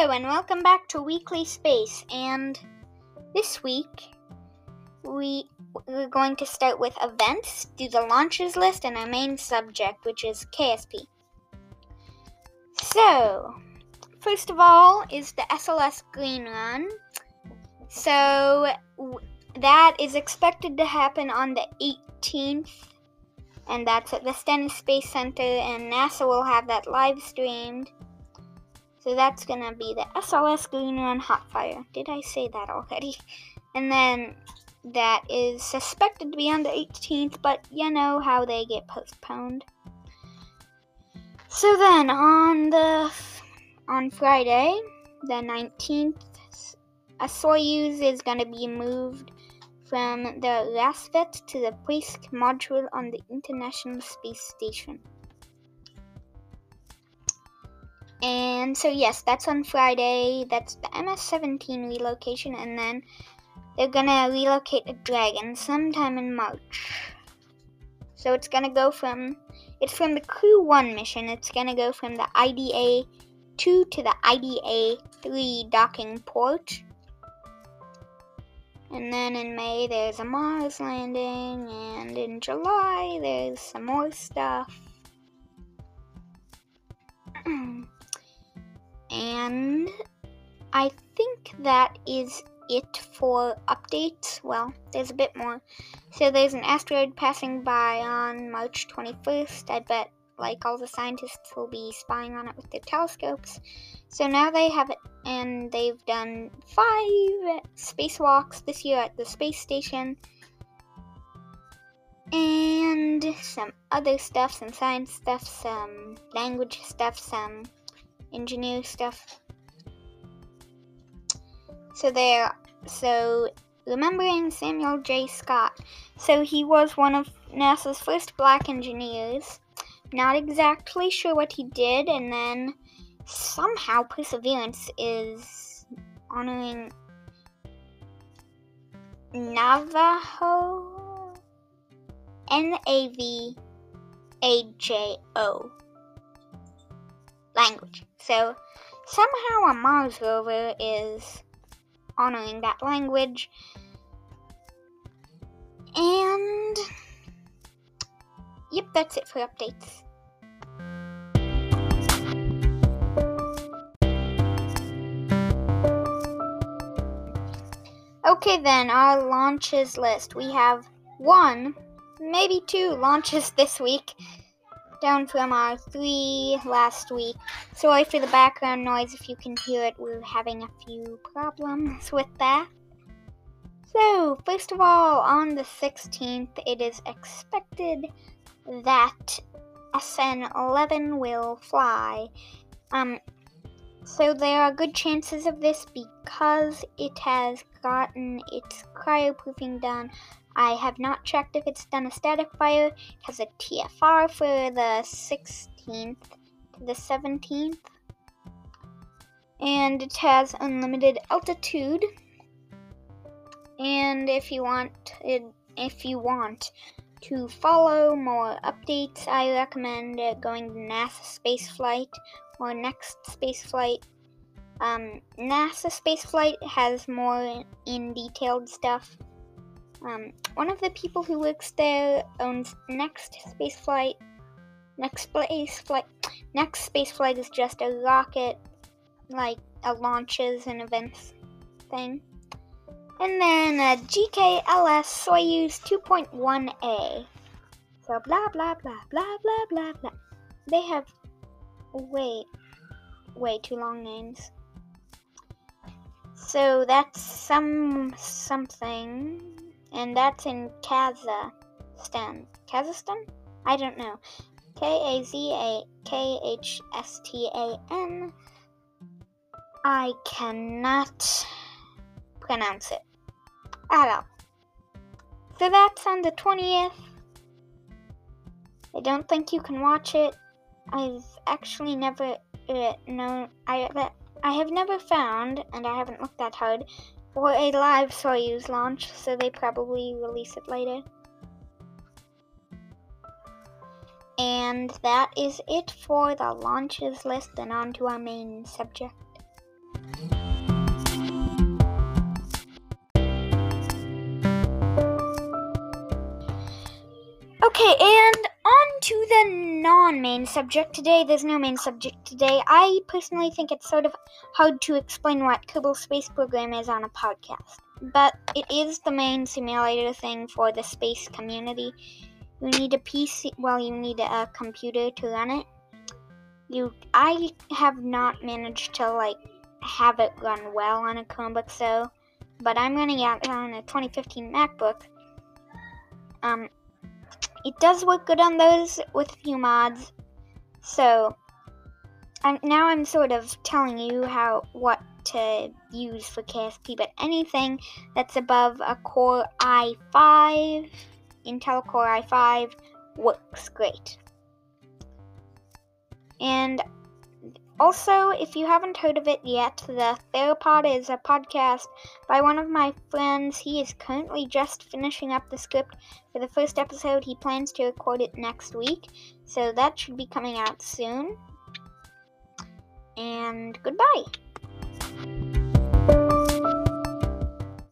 Hello, and welcome back to Weekly Space. And this week, we, we're going to start with events, do the launches list, and our main subject, which is KSP. So, first of all, is the SLS Green Run. So, that is expected to happen on the 18th, and that's at the Stennis Space Center, and NASA will have that live streamed. So that's gonna be the SLS Green Run Hotfire. Did I say that already? And then that is suspected to be on the 18th, but you know how they get postponed. So then on the on Friday, the 19th, a Soyuz is gonna be moved from the Rassvet to the Poisk module on the International Space Station. And so, yes, that's on Friday. That's the MS 17 relocation, and then they're gonna relocate a Dragon sometime in March. So, it's gonna go from it's from the Crew 1 mission, it's gonna go from the IDA 2 to the IDA 3 docking port. And then in May, there's a Mars landing, and in July, there's some more stuff. And I think that is it for updates. Well, there's a bit more. So there's an asteroid passing by on March 21st. I bet like all the scientists will be spying on it with their telescopes. So now they have it and they've done five spacewalks this year at the space station. And some other stuff, some science stuff, some language stuff, some engineer stuff. So there, so remembering Samuel J. Scott. So he was one of NASA's first black engineers. Not exactly sure what he did, and then somehow Perseverance is honoring Navajo. N A V A J O language. So somehow a Mars rover is honoring that language. And yep, that's it for updates. Okay, then, our launches list. We have one, maybe two launches this week down from our three last week. Sorry for the background noise if you can hear it. We're having a few problems with that. So, first of all, on the 16th, it is expected that SN 11 will fly. Um, so, there are good chances of this because it has gotten its cryoproofing done I have not checked if it's done a static fire. It has a TFR for the 16th to the 17th. And it has unlimited altitude. And if you want if you want to follow more updates, I recommend going to NASA Spaceflight or Next Spaceflight. Um, NASA Spaceflight has more in detailed stuff. Um, one of the people who works there owns Next Space Flight. Next Space Flight. Next Space Flight is just a rocket, like a launches and events thing. And then a GKLS Soyuz 2.1A. So blah blah blah blah blah blah blah. They have way, way too long names. So that's some something and that's in Kazakhstan. Kazakhstan? I don't know. K A Z A K H S T A N. I cannot pronounce it at all. So that's on the 20th. I don't think you can watch it. I've actually never uh, known. I I have never found, and I haven't looked that hard, for a live Soyuz launch, so they probably release it later. And that is it for the launches list and on to our main subject. Okay, and to the non main subject today. There's no main subject today. I personally think it's sort of hard to explain what Kerbal Space Program is on a podcast, but it is the main simulator thing for the space community. You need a PC, well, you need a computer to run it. You, I have not managed to like have it run well on a Chromebook, so, but I'm running it on a 2015 MacBook. Um, it does work good on those with a few mods. So I'm, now I'm sort of telling you how what to use for KSP, but anything that's above a Core i5, Intel Core i5, works great. And also, if you haven't heard of it yet, the Theropod is a podcast by one of my friends. He is currently just finishing up the script for the first episode. He plans to record it next week, so that should be coming out soon. And goodbye.